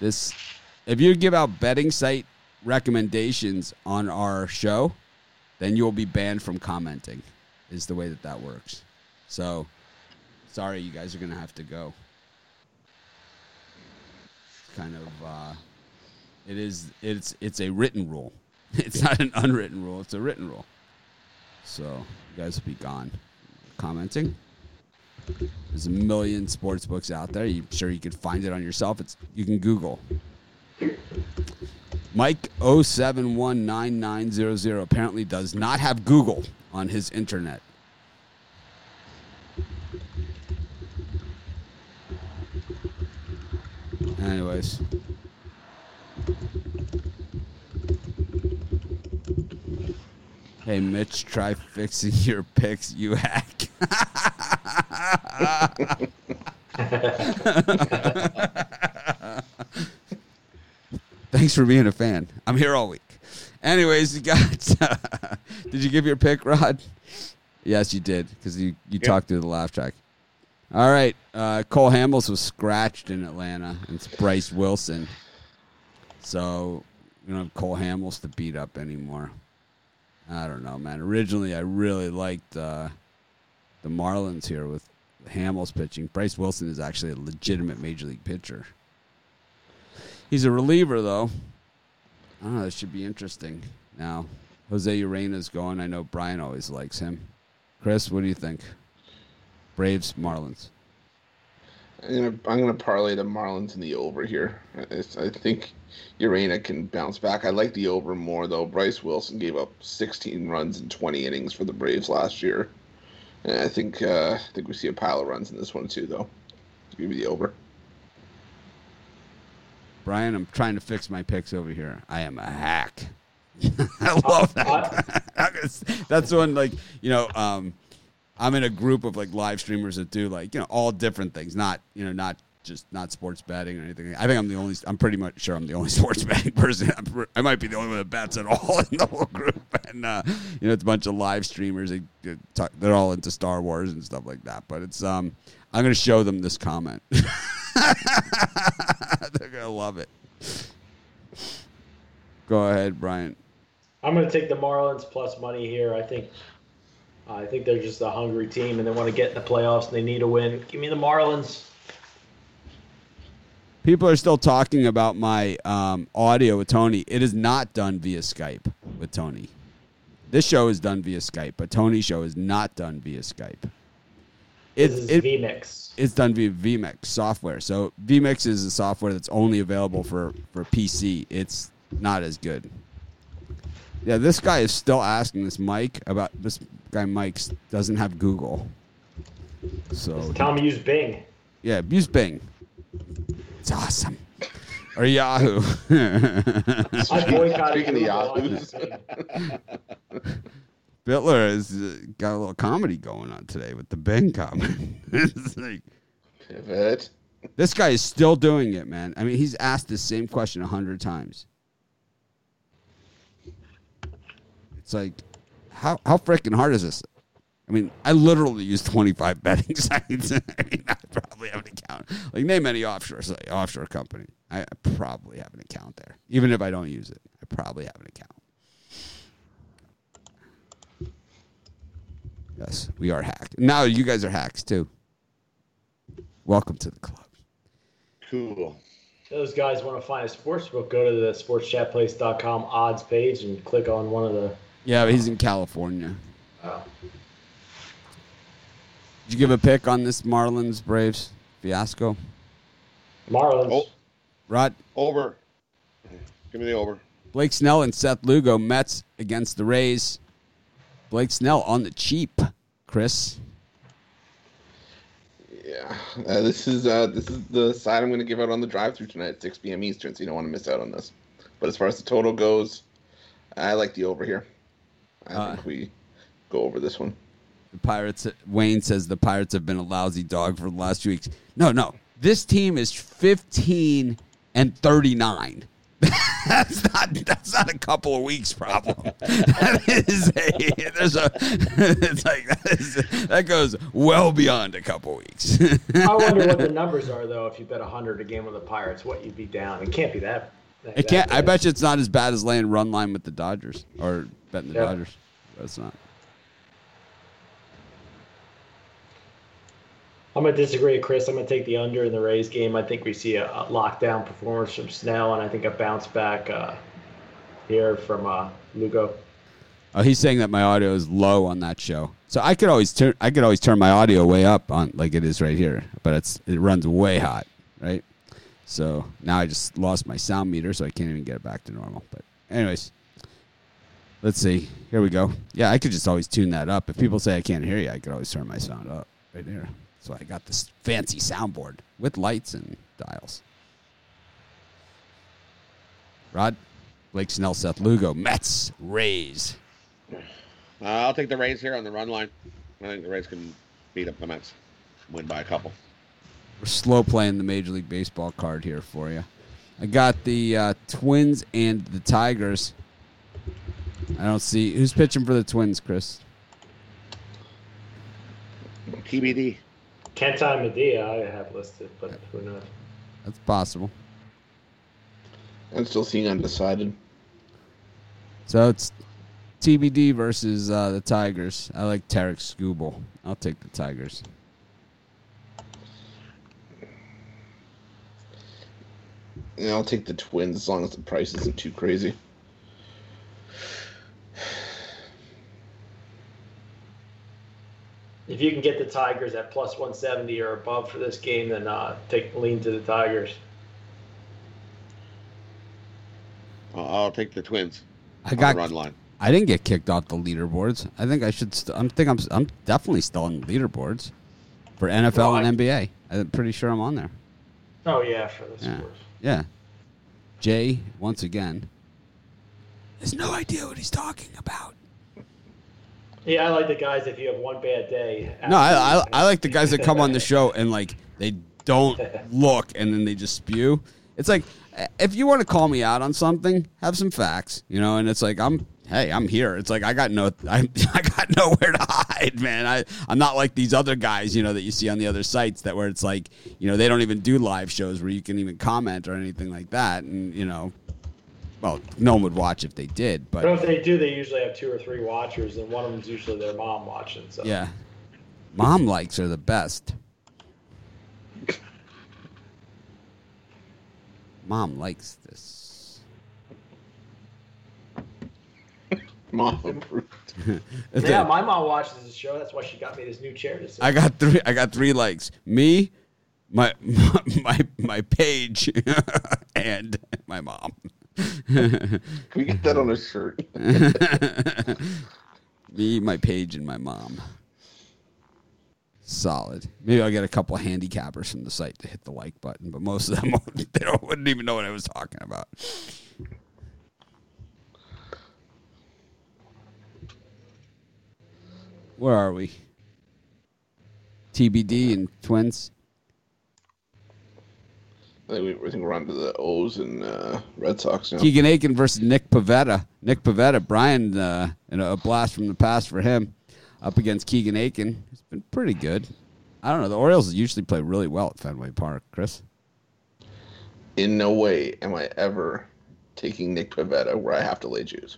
this if you give out betting site recommendations on our show, then you'll be banned from commenting. Is the way that that works. So, sorry, you guys are gonna have to go. Kind of, uh, it is. It's it's a written rule. It's not an unwritten rule. It's a written rule. So you guys will be gone. Commenting. There's a million sports books out there. You sure you could find it on yourself? It's you can Google. Mike 071990 apparently does not have Google on his internet. Anyways. Hey Mitch, try fixing your pics, you hack. Thanks for being a fan. I'm here all week. Anyways, you got. did you give your pick, Rod? Yes, you did because you you talked through the laugh track. All right, uh, Cole Hamels was scratched in Atlanta, and it's Bryse Wilson. So you don't have Cole Hamels to beat up anymore. I don't know, man. Originally, I really liked uh, the Marlins here with Hamels pitching. Bryse Wilson is actually a legitimate major league pitcher. He's a reliever, though. I don't know. This should be interesting. Now, Jose Urena's going. I know Brian always likes him. Chris, what do you think? Braves, Marlins. I'm I'm gonna parlay the Marlins in the over here. I, I think Urena can bounce back. I like the over more though. Bryse Wilson gave up 16 runs in 20 innings for the Braves last year, and I think uh, I think we see a pile of runs in this one too though. Give me the over. Brian, I'm trying to fix my picks over here. I am a hack. I love that. That's one like you know. Um, I'm in a group of like live streamers that do like you know all different things, not you know not just not sports betting or anything. I think I'm the only. I'm pretty much sure I'm the only sports betting person. I'm, i might be the only one that bets at all in the whole group. And uh, you know, it's a bunch of live streamers. They, talk, they're all into Star Wars and stuff like that. But it's um, I'm gonna show them this comment. they're gonna love it. Go ahead, Brian. I'm going to take the Marlins plus money here. I think I think they're just a hungry team and they want to get in the playoffs and they need a win. Give me the Marlins. People are still talking about my um, audio with Tony. It is not done via Skype with Tony. This show is done via Skype, but Tony's show is not done via Skype. It's it, vMix. It's done via vMix software. So vMix is a software that's only available for, for PC. It's not as good. Yeah, this guy is still asking this Mike about this guy. Mike doesn't have Google, so tell him use Bing. Yeah, use Bing. It's awesome. Or Yahoo. Speaking of Yahoo, Bitler has uh, got a little comedy going on today with the Bing comment. it's like, Pivot. This guy is still doing it, man. I mean, he's asked the same question a hundred times. It's like, how how freaking hard is this? I mean, I literally use 25 betting sites. I mean, I probably have an account. Like, name any offshore site, offshore company. I probably have an account there. Even if I don't use it, I probably have an account. Yes, we are hacked. Now you guys are hacks too. Welcome to the club. Cool. Those guys want to find a sports book, go to the sportschatplace.com odds page and click on one of the. Yeah, he's in California. Oh. Did you give a pick on this Marlins Braves fiasco? Marlins. Oh. Rod? Over. Give me the over. Blake Snell and Seth Lugo, Mets against the Rays. Blake Snell on the cheap, Chris. Yeah, uh, this is uh, this is the side I'm going to give out on the drive-through tonight at 6 p.m. Eastern, so you don't want to miss out on this. But as far as the total goes, I like the over here. I uh, think we go over this one. The Pirates. Wayne says the Pirates have been a lousy dog for the last few weeks. No, no. This team is 15 and 39. that's not that's not a couple of weeks problem. that is a there's a it's like that, is, that goes well beyond a couple of weeks. I wonder what the numbers are though. If you bet hundred a game on the Pirates, what you'd be down. It can't be that It can't. I bet you it's not as bad as laying run line with the Dodgers or betting the Yeah. Dodgers. That's not. I'm gonna disagree, with Chris. I'm gonna take the under in the Rays game. I think we see a, a lockdown performance from Snell, and I think a bounce back uh, here from uh, Lugo. Oh, he's saying that my audio is low on that show. So I could always turn. I could always turn my audio way up on like it is right here, but it's it runs way hot, right? So now I just lost my sound meter, so I can't even get it back to normal. But anyways, let's see. Here we go. Yeah, I could just always tune that up. If people say I can't hear you, I could always turn my sound up right here. So I got this fancy soundboard with lights and dials. Rod, Blake Snell, Seth Lugo, Mets, Rays. Uh, I'll take the Rays here on the run line. I think the Rays can beat up the Mets, win by a couple. We're slow playing the Major League Baseball card here for you. I got the uh, Twins and the Tigers. I don't see who's pitching for the Twins, Chris. TBD. Kenta Maeda I have listed, but who knows? That's possible. I'm still seeing undecided. So it's TBD versus uh, the Tigers. I like Tarik Skubal. I'll take the Tigers. And I'll take the Twins as long as the price isn't too crazy. If you can get the Tigers at plus 170 or above for this game, then uh, take lean to the Tigers. I'll, I'll take the Twins I on got. the run line. I didn't get kicked off the leaderboards. I think I should. St- I'm think I'm. I'm definitely still on the leaderboards for NFL Well, and NBA. I'm pretty sure I'm on there. Oh yeah, for the Yeah. scores. Yeah. Jay, once again, has no idea what he's talking about. Yeah, I like the guys. If you have one bad day. No, I, I, I like the guys that come on the show and like they don't look and then they just spew. It's like if you want to call me out on something, have some facts, you know. And it's like I'm, hey, I'm here. It's like I got no, I, I got nowhere to hide, man. I I'm not like these other guys, you know, that you see on the other sites that where it's like, you know, they don't even do live shows where you can even comment or anything like that, and you know. Well, no one would watch if they did, But but if they do, they usually have two or three watchers, and one of them's usually their mom watching. So yeah, mom likes are the best. Mom likes this. Mom approved. Yeah, my mom watches the show. That's why she got me this new chair to sit. I got three. I got three likes. Me, my my my page, and my mom. Can we get that on a shirt? Me, my page, and my mom. Solid. Maybe I'll get a couple handicappers from the site to hit the like button, but most of them they don't, wouldn't even know what I was talking about. Where are we? TBD and Twins. I think, we, I think we're on to the O's and uh, Red Sox now. Keegan Akin versus Nick Pivetta. Nick Pivetta, Brian, uh, in a blast from the past for him, up against Keegan Akin. It's been pretty good. I don't know. The Orioles usually play really well at Fenway Park, Chris. In no way am I ever taking Nick Pivetta where I have to lay juice.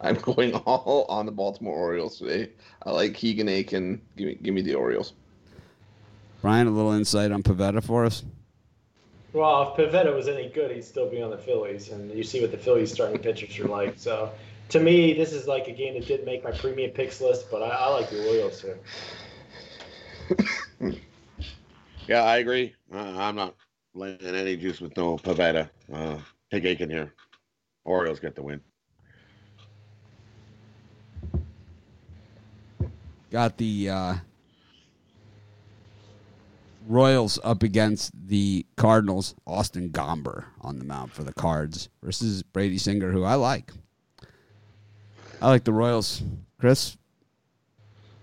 I'm going all on the Baltimore Orioles today. I like Keegan Akin. Give me, give me the Orioles. Brian, a little insight on Pivetta for us. Well, if Pivetta was any good, he'd still be on the Phillies, and you see what the Phillies starting pitchers are like. So, to me, this is like a game that didn't make my premium picks list, but I, I like the Orioles here. Yeah, I agree. Uh, I'm not laying any juice with no Pivetta. Uh, take Akin here. Orioles get the win. Got the uh, Royals up against the Cardinals. Austin Gomber on the mound for the Cards versus Brady Singer, who I like. I like the Royals. Chris,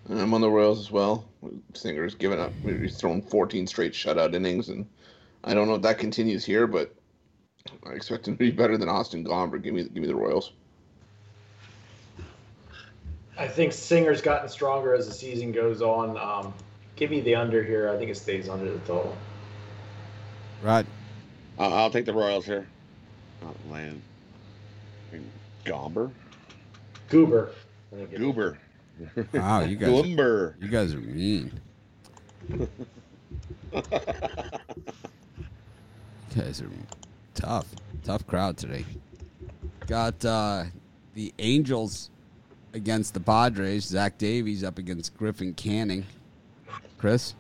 I'm on the Royals as well. Singer's given up. He's thrown 14 straight shutout innings, and I don't know if that continues here, but I expect him to be better than Austin Gomber. Give me, give me the Royals. I think Singer's gotten stronger as the season goes on. Um, give me the under here. I think it stays under the total. Right. Uh, I'll take the Royals here. Not land. Gomber? Goober. I think it is. Goober. Wow, you guys, Goomber. you guys are mean. You guys are tough, tough crowd today. Got uh, the Angels against the Padres. Zach Davies up against Griffin Canning. Chris,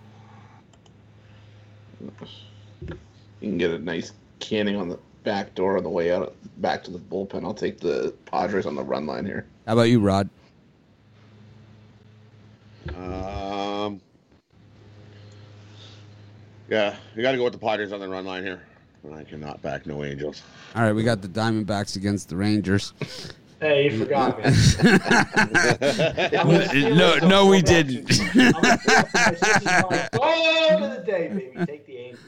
You can get a nice canning on the back door on the way out back to the bullpen. I'll take the Padres on the run line here. how about you, Rod? Um, yeah, you got to go with the Padres on the run line here. I cannot back no Angels. All right, we got the Diamondbacks against the Rangers. Hey, you forgot me. no, no, we didn't. Oh, of the day, baby. Take the Angels.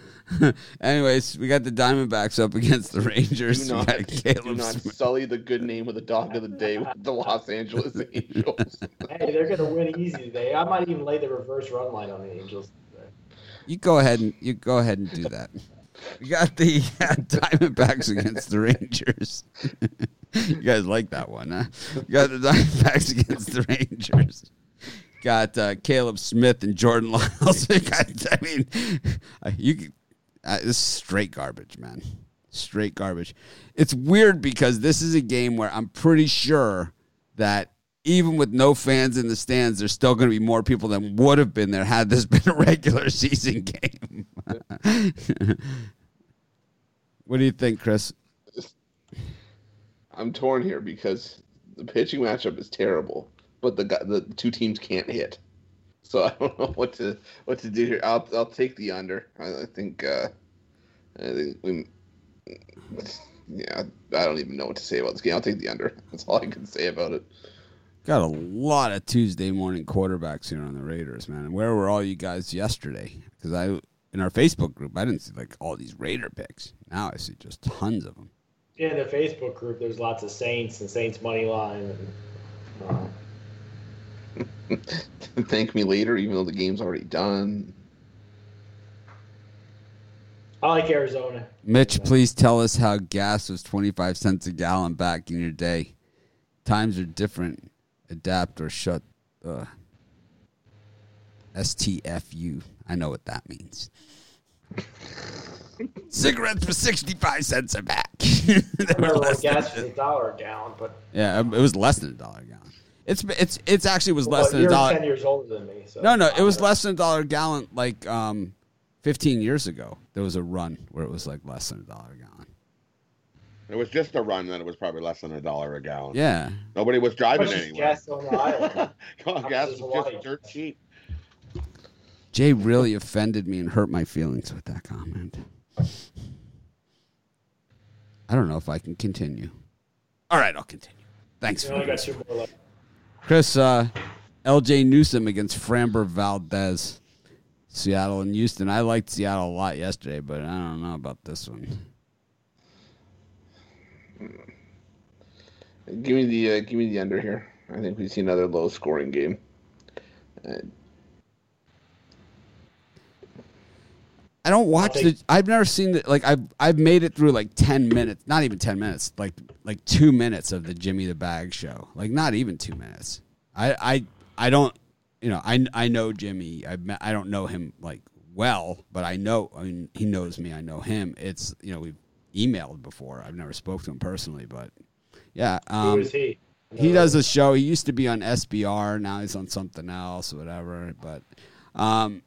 Anyways, we got the Diamondbacks up against the Rangers. Do not, do not sully the good name of the dog of the day with the Los Angeles Angels. Hey, they're gonna win easy today. I might even lay the reverse run line on the Angels. You go ahead and you go ahead and do that. We got the uh, Diamondbacks against the Rangers. You guys like that one, huh? We got the Diamondbacks against the Rangers. Got uh, Caleb Smith and Jordan Lyles. I mean, uh, you. Uh, this is straight garbage, man. Straight garbage. It's weird because this is a game where I'm pretty sure that even with no fans in the stands, there's still going to be more people than would have been there had this been a regular season game. what do you think, Chris? I'm torn here because the pitching matchup is terrible, but the the two teams can't hit. So I don't know what to what to do here. I'll I'll take the under. I, I think uh, I think we. Yeah, I don't even know what to say about this game. I'll take the under. That's all I can say about it. Got a lot of Tuesday morning quarterbacks here on the Raiders, man. Where were all you guys yesterday? Because I in our Facebook group, I didn't see like all these Raider picks. Now I see just tons of them. Yeah, in the Facebook group, there's lots of Saints and Saints money line. And, uh, Thank me later, even though the game's already done. I like Arizona. Mitch, please tell us how gas was 25 cents a gallon back in your day. Times are different. Adapt or shut. Uh, STFU. I know what that means. Cigarettes for 65 cents a pack. They I were remember when less than- gas was a dollar a gallon, but yeah, it was less than a dollar a gallon. It's it's it's actually was less than a you're dollar. ten years older than me. So No, no, it was less than a dollar a gallon. Like um, 15 years ago, there was a run where it was like less than a dollar a gallon. It was just a run, that it was probably less than a dollar a gallon. Yeah, Nobody was driving much is anywhere. gas on the island? On, gas is was Hawaii? just dirt cheap. Jay really offended me and hurt my feelings with that comment. I don't know if I can continue. All right, I'll continue. Thanks You for only got listening. two more left. Chris. Uh, Ljay Newsome against Framber Valdez, Seattle and Houston. I liked Seattle a lot yesterday, but I don't know about this one. Give me the uh, give me the under here. I think we see another low scoring game. Uh, I don't watch the. I've never seen the like. I've I've made it through like ten minutes, not even ten minutes, like like two minutes of the Jimmy the Bag show. Like not even two minutes. I I I don't. You know, I I know Jimmy. I I don't know him like well, but I know. I mean, he knows me. I know him. It's you know we've emailed before. I've never spoke to him personally, but yeah. Who Um, is he? he does a show. He used to be on SBR. Now he's on something else, whatever. But um,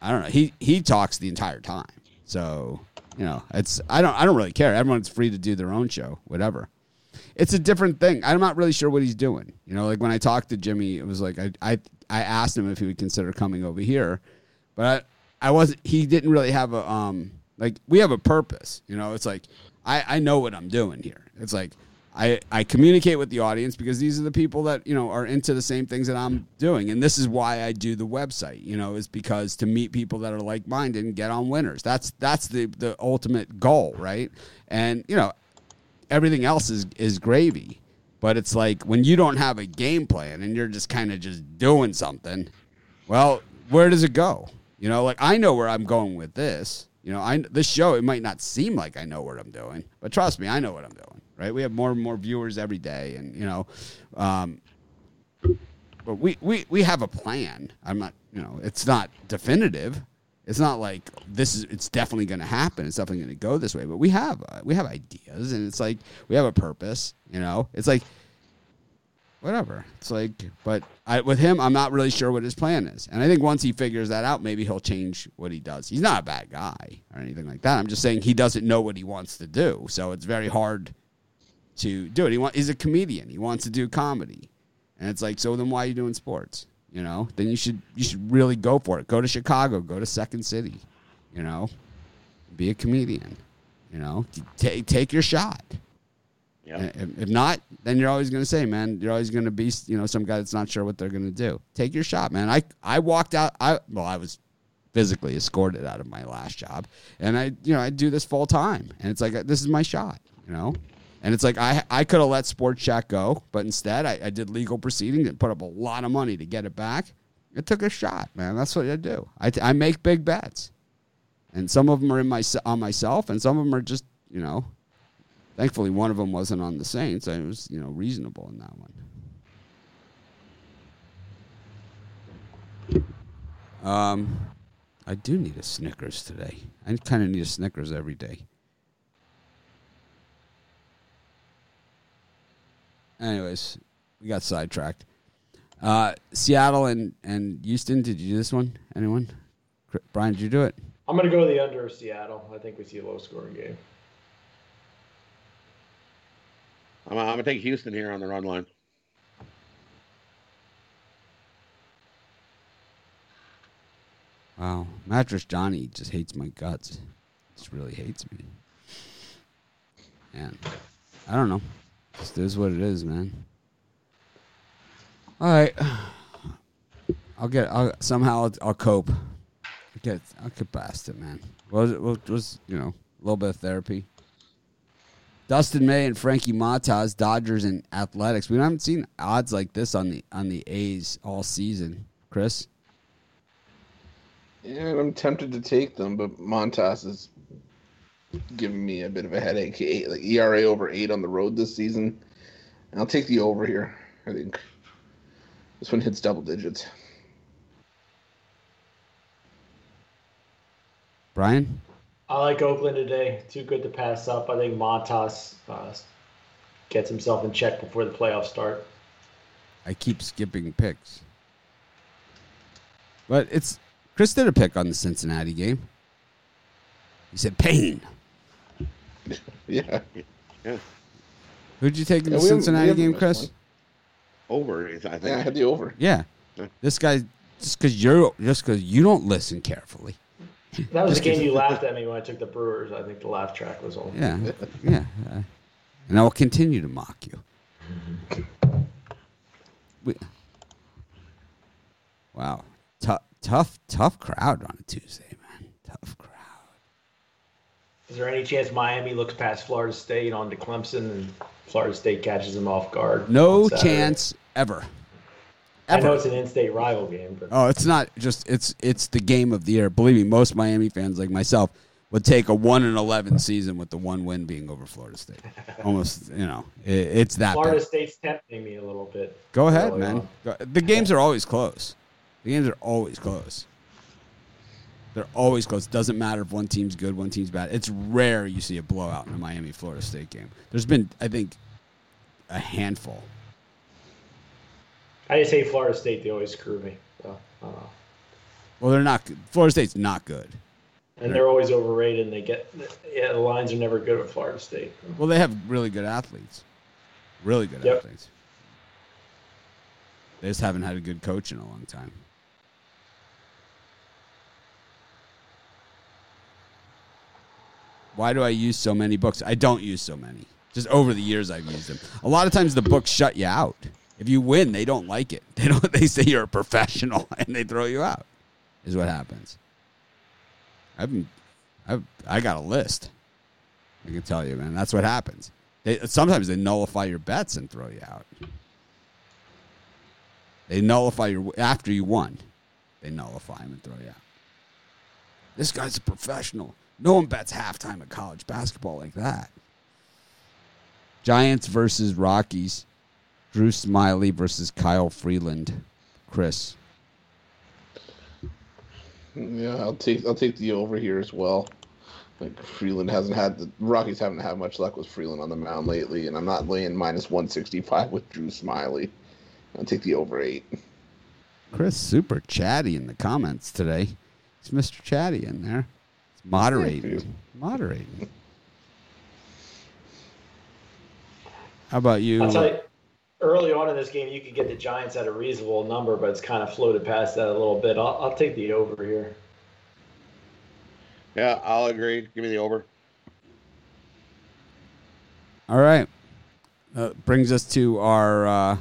I don't know. He he talks the entire time. So you know, it's I don't I don't really care. Everyone's free to do their own show, whatever. It's a different thing. I'm not really sure what he's doing. You know, like when I talked to Jimmy, it was like I I, I asked him if he would consider coming over here, but I, I wasn't. He didn't really have a um like we have a purpose. You know, it's like I I know what I'm doing here. It's like I, I communicate with the audience because these are the people that you know are into the same things that I'm doing, and this is why I do the website. You know, is because to meet people that are like minded and get on winners. That's that's the the ultimate goal, right? And you know, everything else is is gravy. But it's like when you don't have a game plan and you're just kind of just doing something. Well, where does it go? You know, like I know where I'm going with this. You know, I this show it might not seem like I know what I'm doing, but trust me, I know what I'm doing. Right? We have more and more viewers every day, and you know, um, but we we we have a plan. I'm not, you know, it's not definitive. It's not like this is. It's definitely going to happen. It's definitely going to go this way. But we have uh, we have ideas, and it's like we have a purpose. You know, it's like whatever. It's like, but I, with him, I'm not really sure what his plan is. And I think once he figures that out, maybe he'll change what he does. He's not a bad guy or anything like that. I'm just saying he doesn't know what he wants to do, so it's very hard to do it. He want, he's a comedian. He wants to do comedy, and it's like, so then why are you doing sports? You know, then you should you should really go for it. Go to Chicago. Go to Second City. You know, be a comedian. You know, take take your shot. Yeah. If, if not, then you're always going to say, man, you're always going to be, you know, some guy that's not sure what they're going to do. Take your shot, man. I I walked out. I well, I was physically escorted out of my last job, and I, you know, I do this full time, and it's like uh, this is my shot, you know. And it's like I I could have let Sports Chat go, but instead I, I did legal proceedings and put up a lot of money to get it back. It took a shot, man. That's what I do. I, I make big bets, and some of them are in my on myself, and some of them are just you know Thankfully, one of them wasn't on the Saints. I was, you know, reasonable in that one. Um, I do need a Snickers today. I kind of need a Snickers every day. Anyways, we got sidetracked. Uh, Seattle and, and Houston, did you do this one? Anyone? Brian, did you do it? I'm going to go the under Seattle. I think we see a low scoring game. I'm, I'm going to take Houston here on the run line. Wow. Mattress Johnny just hates my guts. Just really hates me. Man, I don't know. Just is what it is, man. All right. I'll get. I'll somehow I'll, I'll cope. I'll get. I'll get past it, man. Was was, was you know a little bit of therapy. Dustin May and Frankie Montas, Dodgers and Athletics. We haven't seen odds like this on the on the A's all season. Chris. Yeah, I'm tempted to take them, but Montas is giving me a bit of a headache. Eight, like ERA over eight on the road this season. I'll take the over here. I think this one hits double digits. Brian. I like Oakland today. Too good to pass up. I think Montas uh, gets himself in check before the playoffs start. I keep skipping picks. But it's Chris did a pick on the Cincinnati game. He said Payne. Yeah. Yeah. Who'd you take in Yeah, the Cincinnati haven't game, Chris? one. Over, I think. Yeah, I had the over. Yeah. Yeah. This guy just because you're just because you don't listen carefully. That was Just the game you laughed at me when I took the Brewers. I think the laugh track was on. Yeah, yeah. uh, and I will continue to mock you. We, wow, tough, tough, tough crowd on a Tuesday, man. Tough crowd. Is there any chance Miami looks past Florida State on to Clemson and Florida State catches them off guard? No chance ever. I know it's an in-state rival game, but Oh, it's not just it's it's the game of the year. Believe me, most Miami fans like myself would take a one and eleven season with the one win being over Florida State. Almost, you know, it, it's that. Florida bad. State's tempting me a little bit. Go ahead, man. The games are always close. The games are always close. They're always close. Doesn't matter if one team's good, one team's bad. It's rare you see a blowout in a Miami Florida State game. There's been, I think, a handful. I just hate Florida State. They always screw me. So. Well, they're not. Florida State's not good. And they're always overrated. And they get yeah. The lines are never good with Florida State. Well, they have really good athletes. Really good Yep. athletes. They just haven't had a good coach in a long time. Why do I use so many books? I don't use so many. Just over the years, I've used them. A lot of times, the books shut you out. If you win, they don't like it. They don't. They say you're a professional, and they throw you out. Is what happens. I've I've, I got a list. I can tell you, man. That's what happens. They, sometimes they nullify your bets and throw you out. They nullify your after you won. They nullify them and throw you out. This guy's a professional. No one bets halftime at college basketball like that. Giants versus Rockies. Drew Smyly versus Kyle Freeland. Chris. Yeah, I'll take I'll take the over here as well. Like Freeland hasn't had the Rockies haven't had much luck with Freeland on the mound lately, and I'm not laying minus one sixty five with Drew Smyly. I'll take the over eight. Chris, super chatty in the comments today. It's Mr. Chatty in there. It's moderating. Moderating. How about you? I'll tell you, early on in this game, you could get the Giants at a reasonable number, but it's kind of floated past that a little bit. I'll, I'll take the over here. Yeah, I'll agree. Give me the over. All right. Uh, brings us to our uh,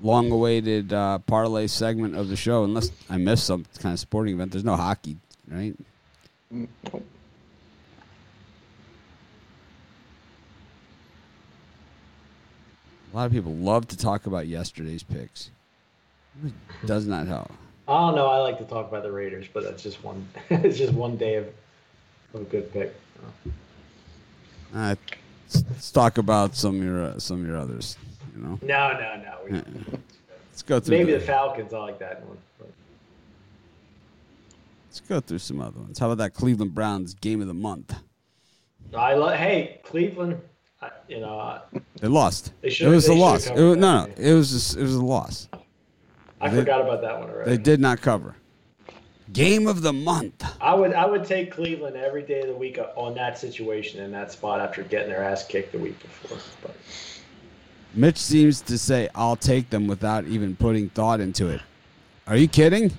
long-awaited uh, parlay segment of the show. Unless I missed some kind of sporting event, there's no hockey, right? Mm, A lot of people love to talk about yesterday's picks. It does not help. I don't know. I like to talk about the Raiders, but that's just one. it's just one day of, of a good pick. Uh, let's, talk about some of your uh, some of your others. You know, No, no, no. We, let's go through. maybe the- the Falcons. I like that one. but- let's go through some other ones. How about that Cleveland Browns game of the month? I love. Hey, Cleveland. I, you know, They lost. They it was a loss. It was, no, no, it was just, it was a loss. I They- forgot about that one already. They did not cover. Game of the month. I would I would take Cleveland every day of the week uh, on that situation in that spot after getting their ass kicked the week before. But Mitch seems to say, "I'll take them" without even putting thought into it. Are you kidding?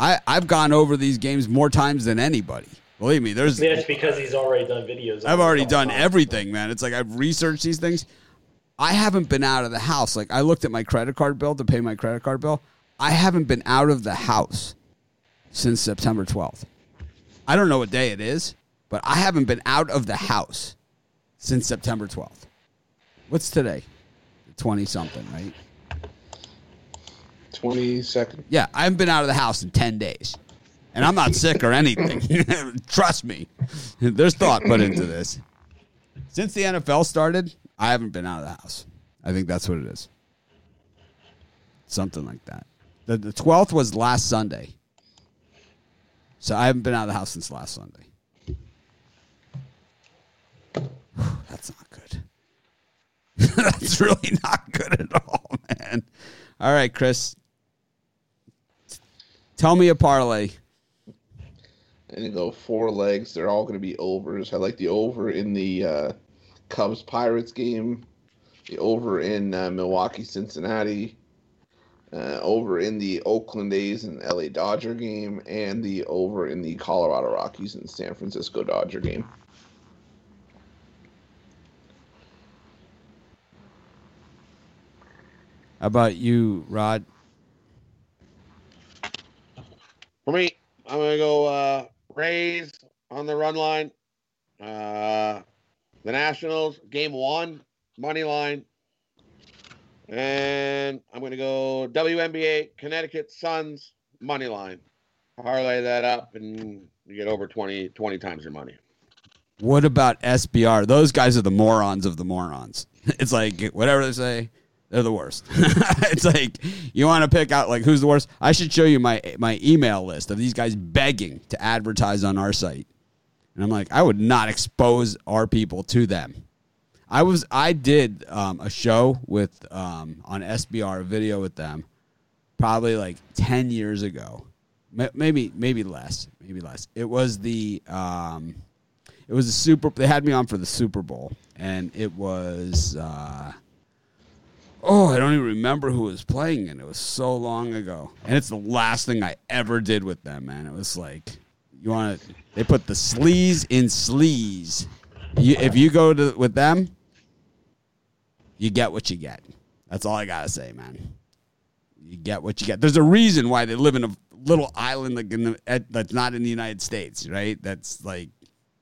I I've gone over these games more times than anybody. Believe me, there's yeah, it's because he's already done videos. I've already done time. everything, man. It's like I've researched these things. I haven't been out of the house. Like I looked at my credit card bill to pay my credit card bill. I haven't been out of the house since September 12th. I don't know what day it is, but I haven't been out of the house since September 12th. What's today? 20 something, right? Twenty second. Yeah, I haven't been out of the house in 10 days. And I'm not sick or anything. Trust me. There's thought put into this. Since the NFL started, I haven't been out of the house. I think that's what it is. Something like that. The, the 12th was last Sunday. So I haven't been out of the house since last Sunday. That's not good. that's really not good at all, man. All right, Chris. Tell me a parlay. And you go four legs. They're all going to be overs. I like the over in the uh, Cubs Pirates game, the over in uh, Milwaukee Cincinnati, uh, over in the Oakland A's and LA Dodger game, and the over in the Colorado Rockies and San Francisco Dodger game. How about you, Rod? For me, I'm gonna go uh, Rays on the run line. Uh, the Nationals game one money line, and I'm gonna go WNBA Connecticut Suns money line. Parlay that up, and you get over 20, 20 times your money. What about SBR? Those guys are the morons of the morons. It's like whatever they say, they're the worst. it's like you want to pick out like who's the worst. I should show you my my email list of these guys begging to advertise on our site, and I'm like, I would not expose our people to them. I was I did um, a show with um, on SBR a video with them, probably like ten years ago, maybe maybe less, maybe less. It was the um, it was a super. They had me on for the Super Bowl, and it was. Uh, oh, I don't even remember who was playing it. It was so long ago, and it's the last thing I ever did with them, man. It was like you want to. They put the sleaze in sleaze. You, if you go to with them, you get what you get. That's all I gotta say, man. You get what you get. There's a reason why they live in a little island like the, at, that's not in the United States, right? That's like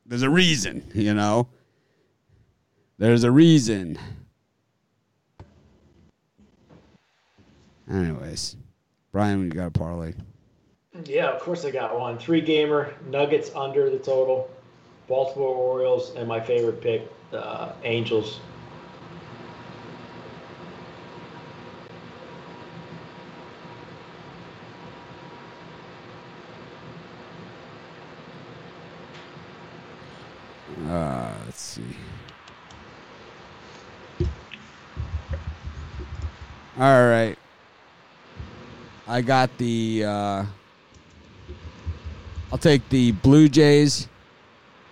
there's a reason, you know. There's a reason. Anyways, Brian, we got a parlay. Yeah, of course I got one. Three gamer Nuggets under the total. Baltimore Orioles, and my favorite pick, uh, Angels. Uh, let's see. All right. I got the. Uh, I'll take the Blue Jays,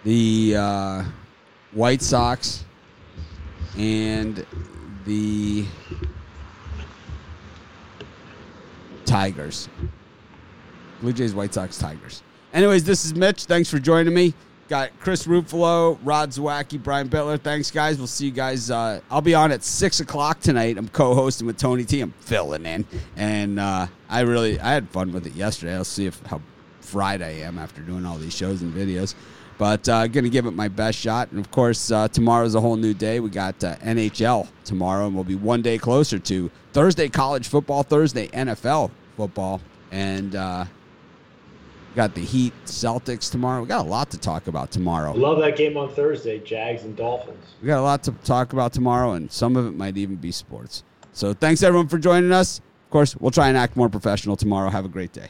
the uh, White Sox, and the Tigers. Blue Jays, White Sox, Tigers. Anyways, this is Mitch. Thanks for joining me. Got Chris Ruffalo, Rod Zawacki, Brian Bittler. Thanks, guys. We'll see you guys. Uh, I'll be on at six o'clock tonight. I'm co-hosting with Tony T. I'm filling in, and uh, I really I had fun with it yesterday. I'll see if how fried I am after doing all these shows and videos. But uh, gonna give it my best shot, and of course uh, tomorrow's a whole new day. We got uh, NHL tomorrow, and we'll be one day closer to Thursday college football, Thursday NFL football, and uh, got the Heat Celtics tomorrow. We got a lot to talk about tomorrow. Love that game on Thursday, Jags and Dolphins. We got a lot to talk about tomorrow, and some of it might even be sports. So thanks everyone for joining us. Of course, we'll try and act more professional tomorrow. Have a great day.